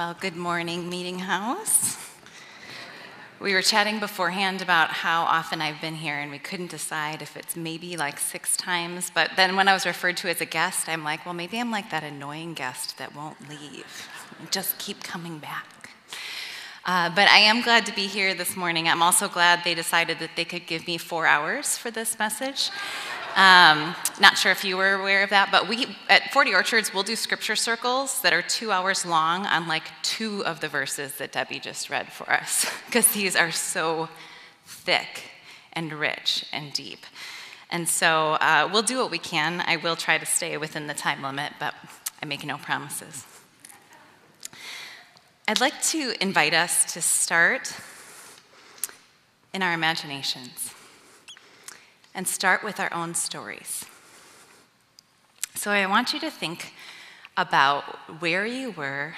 Well, good morning, Meetinghouse. We were chatting beforehand about how often I've been here, and we couldn't decide if it's maybe like six times. But then when I was referred to as a guest, I'm like, well, maybe I'm like that annoying guest that won't leave. Just keep coming back. Uh, but I am glad to be here this morning. I'm also glad they decided that they could give me four hours for this message. Um, not sure if you were aware of that, but we at 40 Orchards we'll do scripture circles that are two hours long on like two of the verses that Debbie just read for us, because these are so thick and rich and deep. And so uh, we'll do what we can. I will try to stay within the time limit, but I make no promises. I'd like to invite us to start in our imaginations and start with our own stories. So I want you to think about where you were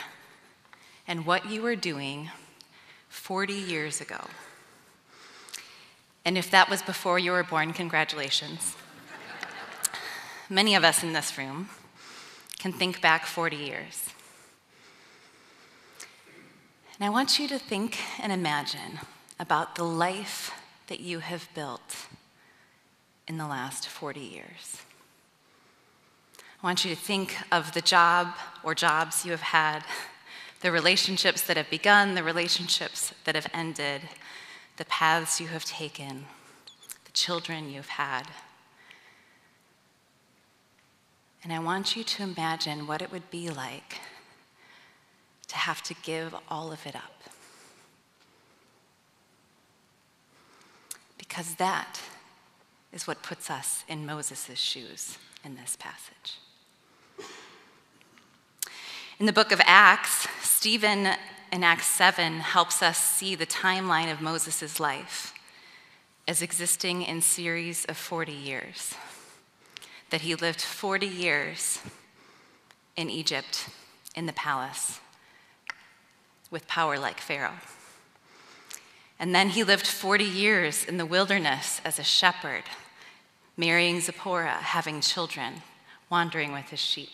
and what you were doing 40 years ago. And if that was before you were born, congratulations. Many of us in this room can think back 40 years. And I want you to think and imagine about the life that you have built in the last 40 years. I want you to think of the job or jobs you have had, the relationships that have begun, the relationships that have ended, the paths you have taken, the children you've had. And I want you to imagine what it would be like to have to give all of it up. Because that is what puts us in Moses' shoes in this passage. In the book of Acts, Stephen in Acts 7 helps us see the timeline of Moses' life as existing in series of 40 years. That he lived 40 years in Egypt in the palace with power like Pharaoh. And then he lived 40 years in the wilderness as a shepherd marrying Zipporah, having children, wandering with his sheep.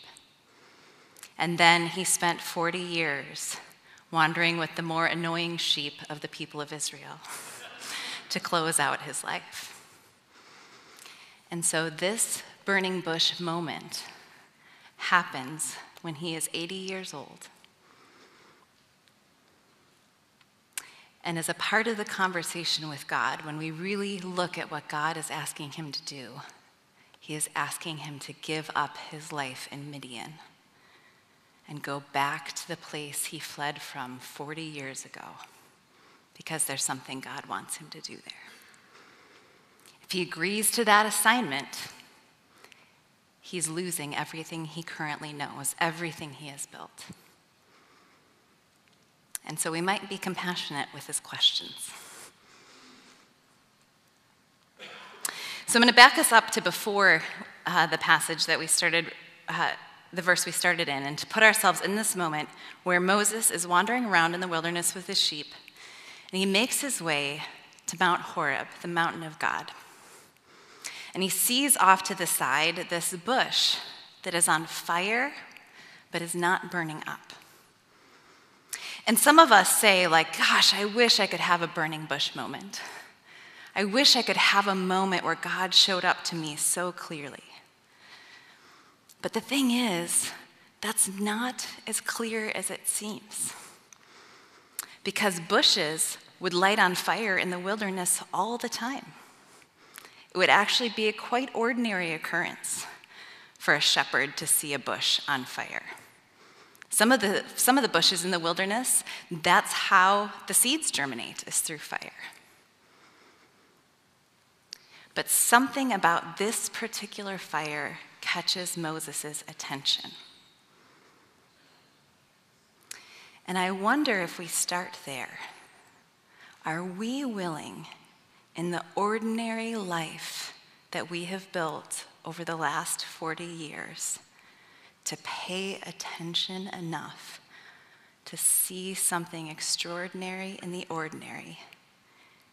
And then he spent 40 years wandering with the more annoying sheep of the people of Israel to close out his life. And so this burning bush moment happens when he is 80 years old And as a part of the conversation with God, when we really look at what God is asking him to do, he is asking him to give up his life in Midian and go back to the place he fled from 40 years ago because there's something God wants him to do there. If he agrees to that assignment, he's losing everything he currently knows, everything he has built. And so we might be compassionate with his questions. So I'm going to back us up to before uh, the passage that we started, uh, the verse we started in, and to put ourselves in this moment where Moses is wandering around in the wilderness with his sheep, and he makes his way to Mount Horeb, the mountain of God. And he sees off to the side this bush that is on fire but is not burning up. And some of us say, like, gosh, I wish I could have a burning bush moment. I wish I could have a moment where God showed up to me so clearly. But the thing is, that's not as clear as it seems. Because bushes would light on fire in the wilderness all the time. It would actually be a quite ordinary occurrence for a shepherd to see a bush on fire. Some of, the, some of the bushes in the wilderness, that's how the seeds germinate, is through fire. But something about this particular fire catches Moses' attention. And I wonder if we start there. Are we willing, in the ordinary life that we have built over the last 40 years, to pay attention enough to see something extraordinary in the ordinary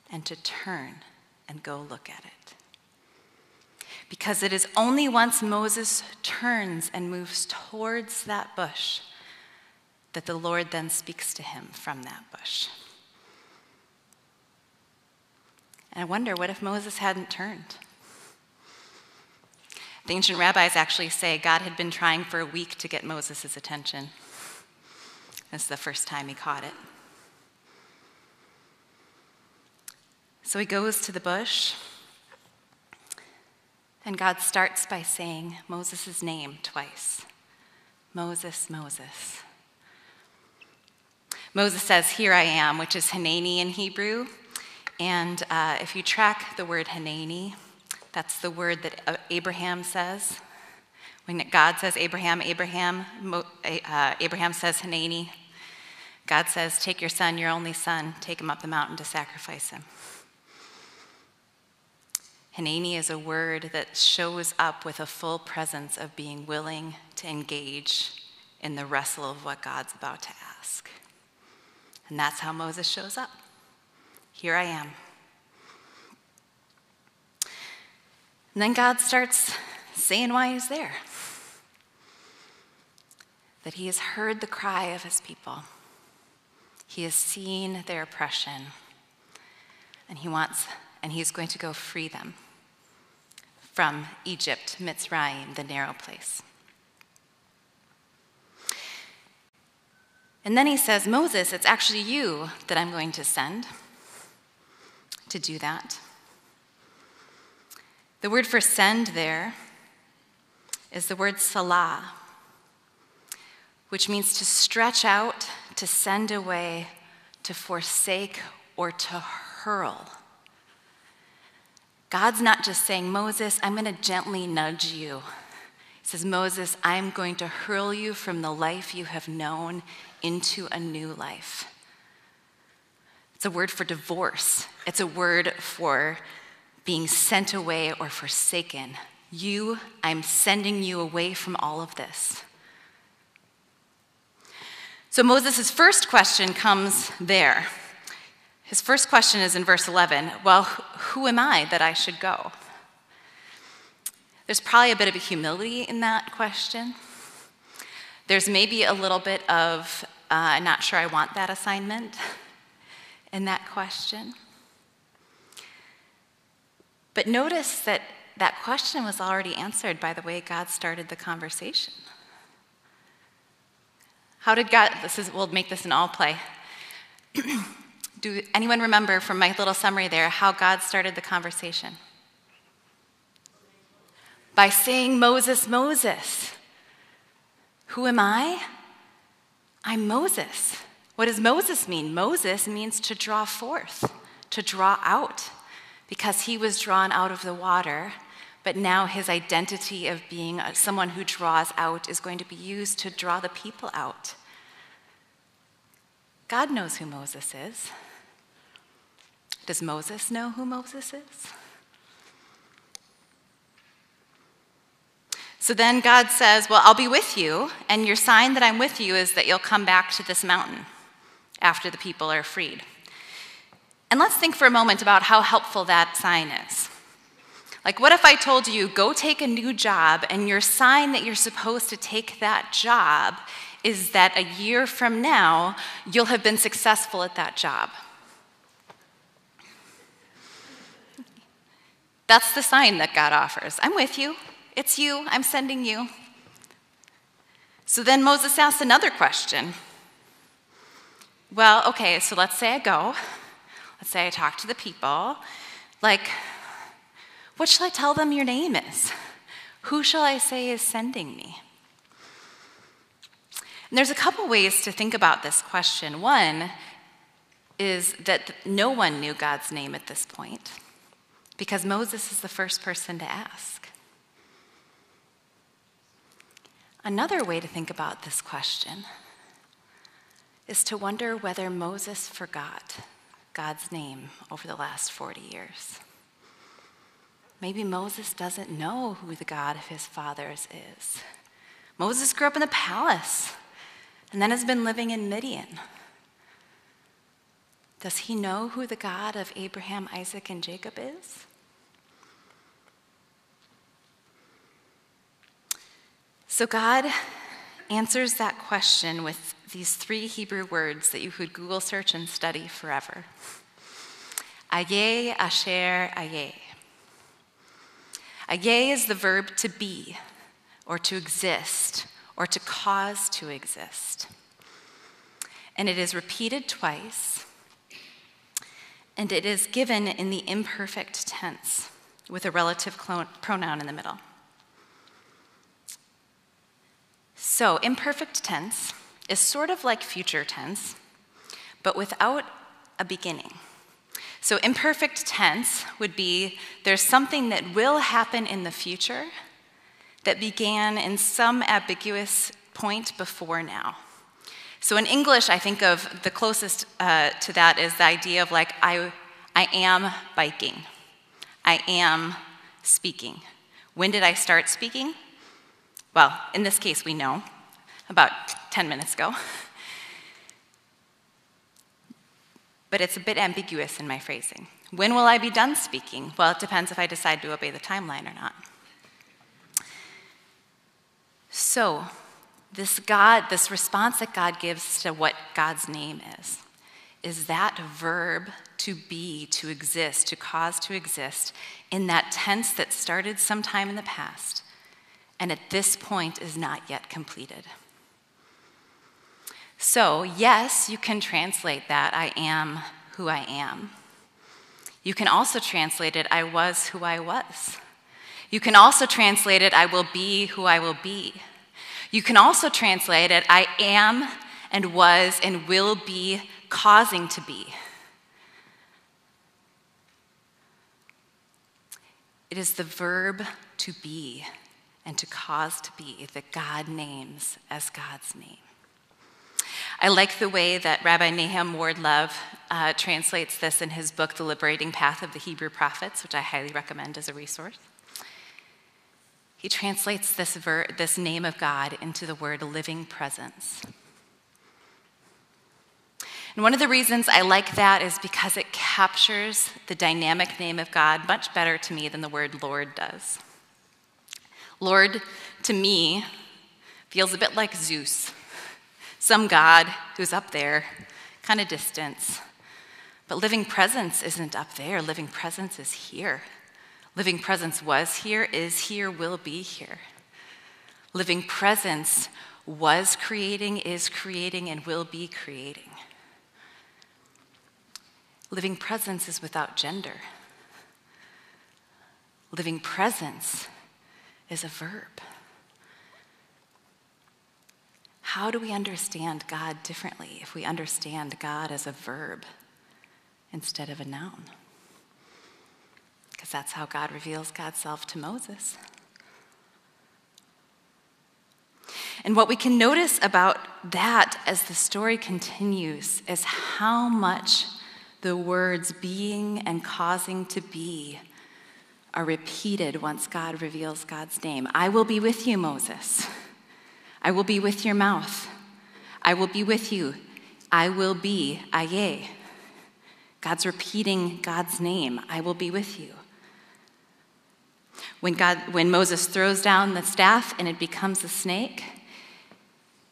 and to turn and go look at it. Because it is only once Moses turns and moves towards that bush that the Lord then speaks to him from that bush. And I wonder what if Moses hadn't turned? The ancient rabbis actually say God had been trying for a week to get Moses' attention. This is the first time he caught it. So he goes to the bush, and God starts by saying Moses' name twice Moses, Moses. Moses says, Here I am, which is Hineni in Hebrew. And uh, if you track the word Hineni, that's the word that uh, Abraham says. When God says Abraham, Abraham, uh, Abraham says Hineni. God says, Take your son, your only son, take him up the mountain to sacrifice him. Hineni is a word that shows up with a full presence of being willing to engage in the wrestle of what God's about to ask. And that's how Moses shows up. Here I am. And then God starts saying why he's there that he has heard the cry of his people, he has seen their oppression, and he wants, and he's going to go free them from Egypt, Mitzrayim, the narrow place. And then he says, Moses, it's actually you that I'm going to send to do that. The word for send there is the word shalach, which means to stretch out, to send away, to forsake, or to hurl. God's not just saying, Moses, I'm going to gently nudge you. He says, Moses, I'm going to hurl you from the life you have known into a new life. It's a word for divorce, it's a word for being sent away or forsaken. You, I'm sending you away from all of this. So Moses' first question comes there. His first question is in verse 11 Well, who am I that I should go? There's probably a bit of a humility in that question. There's maybe a little bit of, uh, I'm not sure I want that assignment in that question. But notice that that question was already answered by the way God started the conversation. How did God, this is, we'll make this an all play. Do anyone remember from my little summary there how God started the conversation? By saying, Moses, Moses. Who am I? I'm Moses. What does Moses mean? Moses means to draw forth, to draw out, because he was drawn out of the water, but now his identity of being uh, someone who draws out is going to be used to draw the people out. God knows who Moses is. Does Moses know who Moses is? So then God says, Well, I'll be with you, and your sign that I'm with you is that you'll come back to this mountain after the people are freed. And let's think for a moment about how helpful that sign is. Like, what if I told you, go take a new job, and your sign that you're supposed to take that job is that a year from now, you'll have been successful at that job? That's the sign that God offers. I'm with you. It's you. I'm sending you. So then Moses asks another question. Well, okay, so let's say I go. Let's say I talk to the people. Like, what shall I tell them your name is? Who shall I say is sending me? And there's a couple ways to think about this question. One is that no one knew God's name at this point because Moses is the first person to ask. Another way to think about this question is to wonder whether Moses forgot God's name over the last 40 years. Maybe Moses doesn't know who the God of his fathers is. Moses grew up in the palace and then has been living in Midian. Does he know who the God of Abraham, Isaac, and Jacob is? So God answers that question with these three Hebrew words that you could Google search and study forever Ehyeh, Asher, Ehyeh. Ehyeh is the verb to be, or to exist, or to cause to exist. And it is repeated twice, and it is given in the imperfect tense with a relative pronoun in the middle. So, imperfect tense is sort of like future tense, but without a beginning. So, imperfect tense would be there's something that will happen in the future that began in some ambiguous point before now. So, in English, I think of the closest uh, to that is the idea of like, I, I am biking, I am speaking. When did I start speaking? Well, in this case, we know about 10 minutes ago. but it's a bit ambiguous in my phrasing. When will I be done speaking? Well, it depends if I decide to obey the timeline or not. So, this God, this response that God gives to what God's name is, is that verb to be, to exist, to cause to exist, in that tense that started sometime in the past and at this point is not yet completed. So, yes, you can translate that I am who I am. You can also translate it I was who I was. You can also translate it I will be who I will be. You can also translate it I am and was and will be causing to be. It is the verb to be and to cause to be that God names as God's name. I like the way that Rabbi Nahum Ward-Lev uh, translates this in his book, The Liberating Path of the Hebrew Prophets, which I highly recommend as a resource. He translates this, ver- this name of God into the word living presence. And one of the reasons I like that is because it captures the dynamic name of God much better to me than the word Lord does. Lord, to me, feels a bit like Zeus some God who's up there, kind of distance. But living presence isn't up there, living presence is here. Living presence was here, is here, will be here. Living presence was creating, is creating, and will be creating. Living presence is without gender. Living presence is a verb. How do we understand God differently if we understand God as a verb instead of a noun? Because that's how God reveals God's self to Moses. And what we can notice about that as the story continues is how much the words being and causing to be are repeated once God reveals God's name. I will be with you, Moses. I will be with your mouth. I will be with you. I will be Ehyeh. God's repeating God's name. I will be with you. When, God, when Moses throws down the staff and it becomes a snake,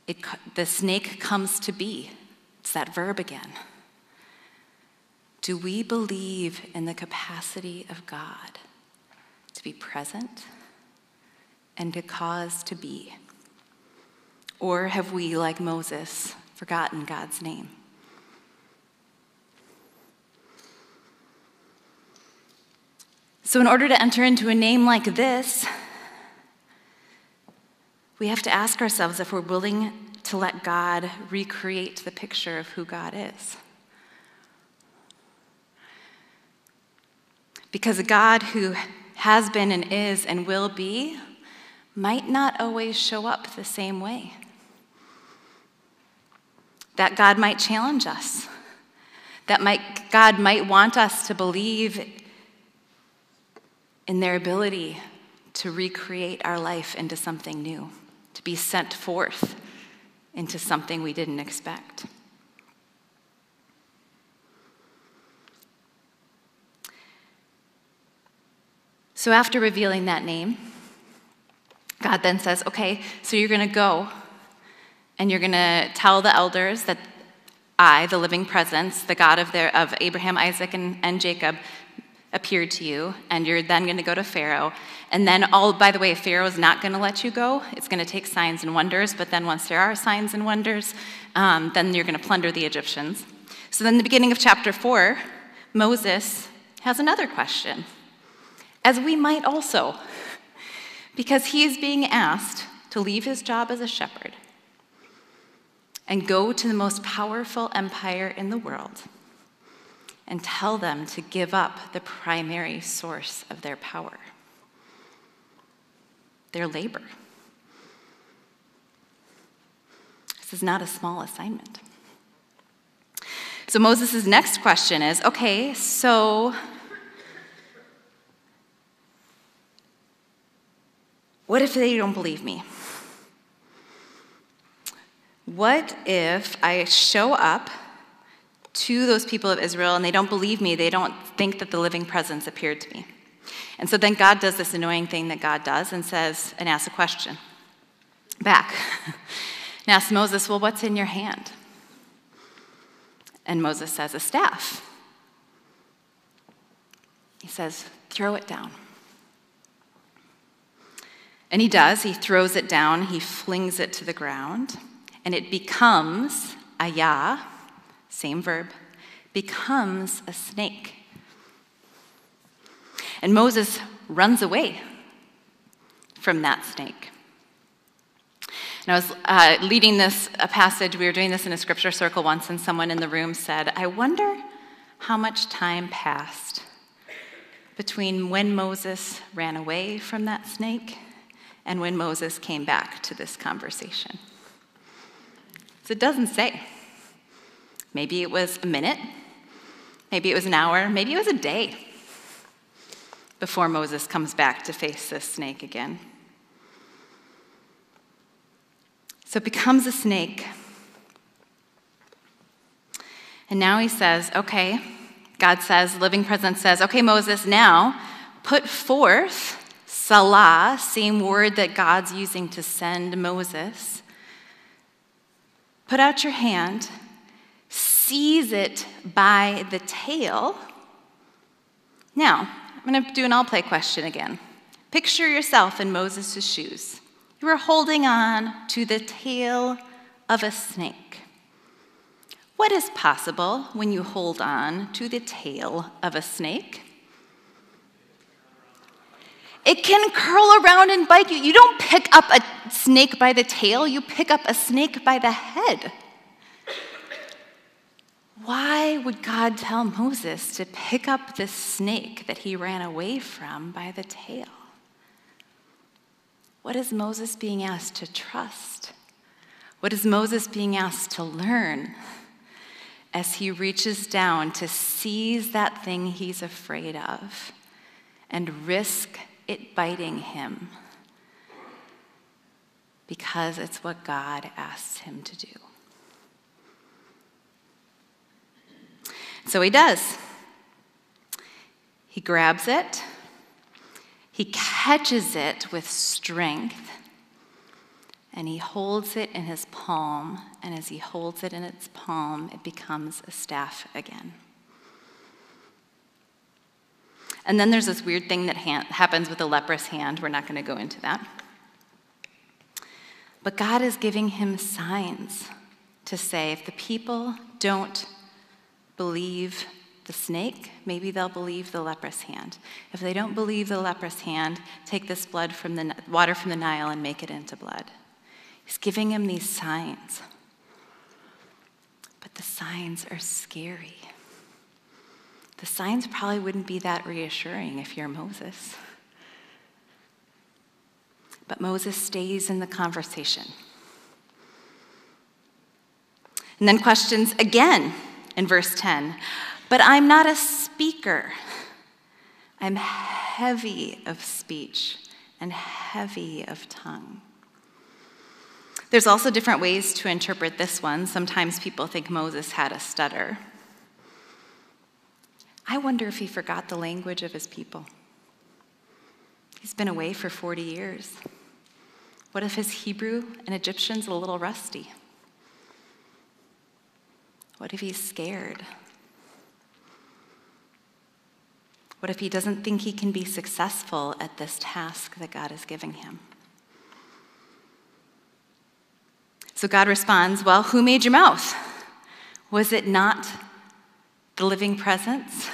it, the snake comes to be. It's that verb again. Do we believe in the capacity of God to be present and to cause to be? Or have we, like Moses, forgotten God's name? So, in order to enter into a name like this, we have to ask ourselves if we're willing to let God recreate the picture of who God is. Because a God who has been and is and will be might not always show up the same way that God might challenge us, that might, God might want us to believe in their ability to recreate our life into something new, to be sent forth into something we didn't expect. So, after revealing that name, God then says, Okay, so you're going to go and you're going to tell the elders that I, the living presence, the God of, their, of Abraham, Isaac, and, and Jacob, appeared to you, and you're then going to go to Pharaoh. And then, all by the way, Pharaoh is not going to let you go. It's going to take signs and wonders, but then once there are signs and wonders, um, then you're going to plunder the Egyptians. So then, the beginning of chapter 4, Moses has another question, as we might also, because he is being asked to leave his job as a shepherd and go to the most powerful empire in the world and tell them to give up the primary source of their power their labor. This is not a small assignment. So Moses' next question is okay, so what if they don't believe me? What if I show up to those people of Israel and they don't believe me? They don't think that the living presence appeared to me. And so then God does this annoying thing that God does and says, and asks a question back. and asks Moses, Well, what's in your hand? And Moses says, A staff. He says, Throw it down. And he does. He throws it down, he flings it to the ground and it becomes a ya, same verb, becomes a snake. And Moses runs away from that snake. And I was uh, leading this a passage, we were doing this in a scripture circle once, and someone in the room said, I wonder how much time passed between when Moses ran away from that snake and when Moses came back to this conversation. So it doesn't say. Maybe it was a minute, maybe it was an hour, maybe it was a day before Moses comes back to face this snake again. So it becomes a snake. And now he says, okay, God says, living presence says, okay, Moses, now put forth Shalach, same word that God's using to send Moses. Put out your hand, seize it by the tail. Now, I'm going to do an all play question again. Picture yourself in Moses' shoes. You are holding on to the tail of a snake. What is possible when you hold on to the tail of a snake? It can curl around and bite you. You don't pick up a snake by the tail, you pick up a snake by the head. Why would God tell Moses to pick up this snake that he ran away from by the tail? What is Moses being asked to trust? What is Moses being asked to learn as he reaches down to seize that thing he's afraid of and risk it biting him because it's what God asks him to do. So he does. He grabs it, he catches it with strength, and he holds it in his palm. And as he holds it in its palm, it becomes a staff again. And then there's this weird thing that ha- happens with a leprous hand. We're not going to go into that. But God is giving him signs to say if the people don't believe the snake, maybe they'll believe the leprous hand. If they don't believe the leprous hand, take this blood from the water from the Nile and make it into blood. He's giving him these signs. But the signs are scary the signs probably wouldn't be that reassuring if you're Moses. But Moses stays in the conversation. And then questions again in verse 10 But I'm not a speaker. I'm heavy of speech and heavy of tongue. There's also different ways to interpret this one. Sometimes people think Moses had a stutter. I wonder if he forgot the language of his people. He's been away for 40 years. What if his Hebrew and Egyptian's a little rusty? What if he's scared? What if he doesn't think he can be successful at this task that God is giving him? So God responds, Well, who made your mouth? Was it not the living presence?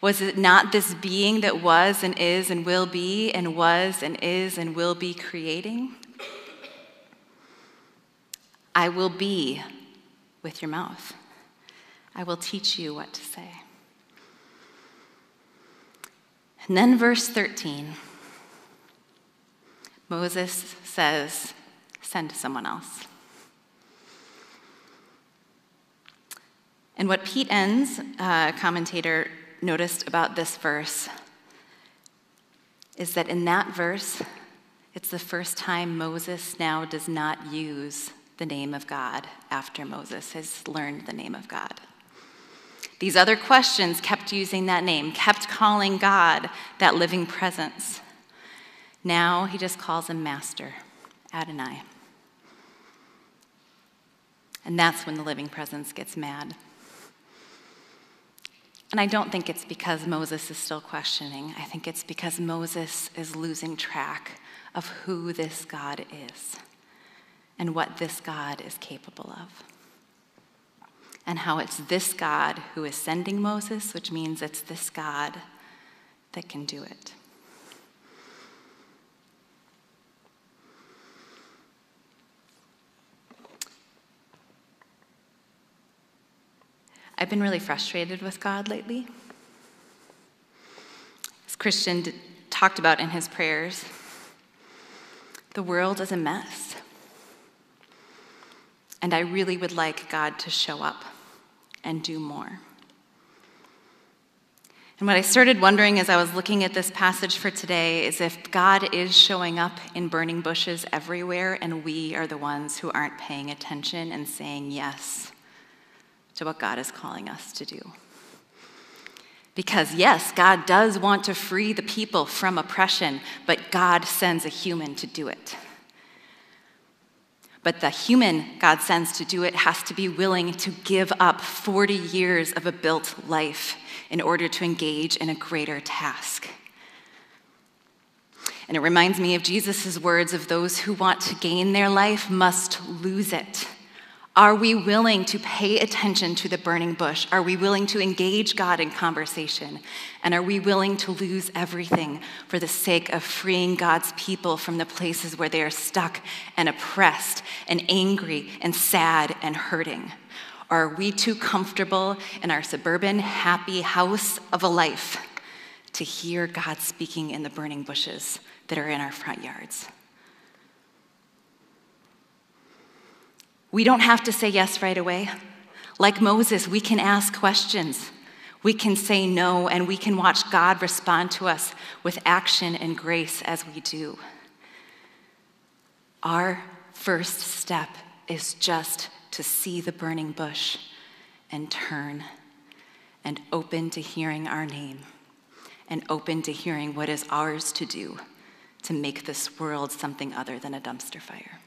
Was it not this being that was and is and will be and was and is and will be creating? I will be with your mouth. I will teach you what to say. And then, verse 13 Moses says, Send someone else. And what Pete Enns, uh, commentator, noticed about this verse is that in that verse, it's the first time Moses now does not use the name of God after Moses has learned the name of God. These other questions kept using that name, kept calling God that living presence. Now he just calls him Master, Adonai. And that's when the living presence gets mad. And I don't think it's because Moses is still questioning. I think it's because Moses is losing track of who this God is and what this God is capable of. And how it's this God who is sending Moses, which means it's this God that can do it. I've been really frustrated with God lately. As Christian talked about in his prayers, the world is a mess. And I really would like God to show up and do more. And what I started wondering as I was looking at this passage for today is if God is showing up in burning bushes everywhere and we are the ones who aren't paying attention and saying yes to what God is calling us to do. Because, yes, God does want to free the people from oppression, but God sends a human to do it. But the human God sends to do it has to be willing to give up 40 years of a built life in order to engage in a greater task. And it reminds me of Jesus' words of those who want to gain their life must lose it. Are we willing to pay attention to the burning bush? Are we willing to engage God in conversation? And are we willing to lose everything for the sake of freeing God's people from the places where they are stuck and oppressed and angry and sad and hurting? Are we too comfortable in our suburban, happy house of a life to hear God speaking in the burning bushes that are in our front yards? We don't have to say yes right away. Like Moses, we can ask questions. We can say no, and we can watch God respond to us with action and grace as we do. Our first step is just to see the burning bush and turn and open to hearing our name and open to hearing what is ours to do to make this world something other than a dumpster fire.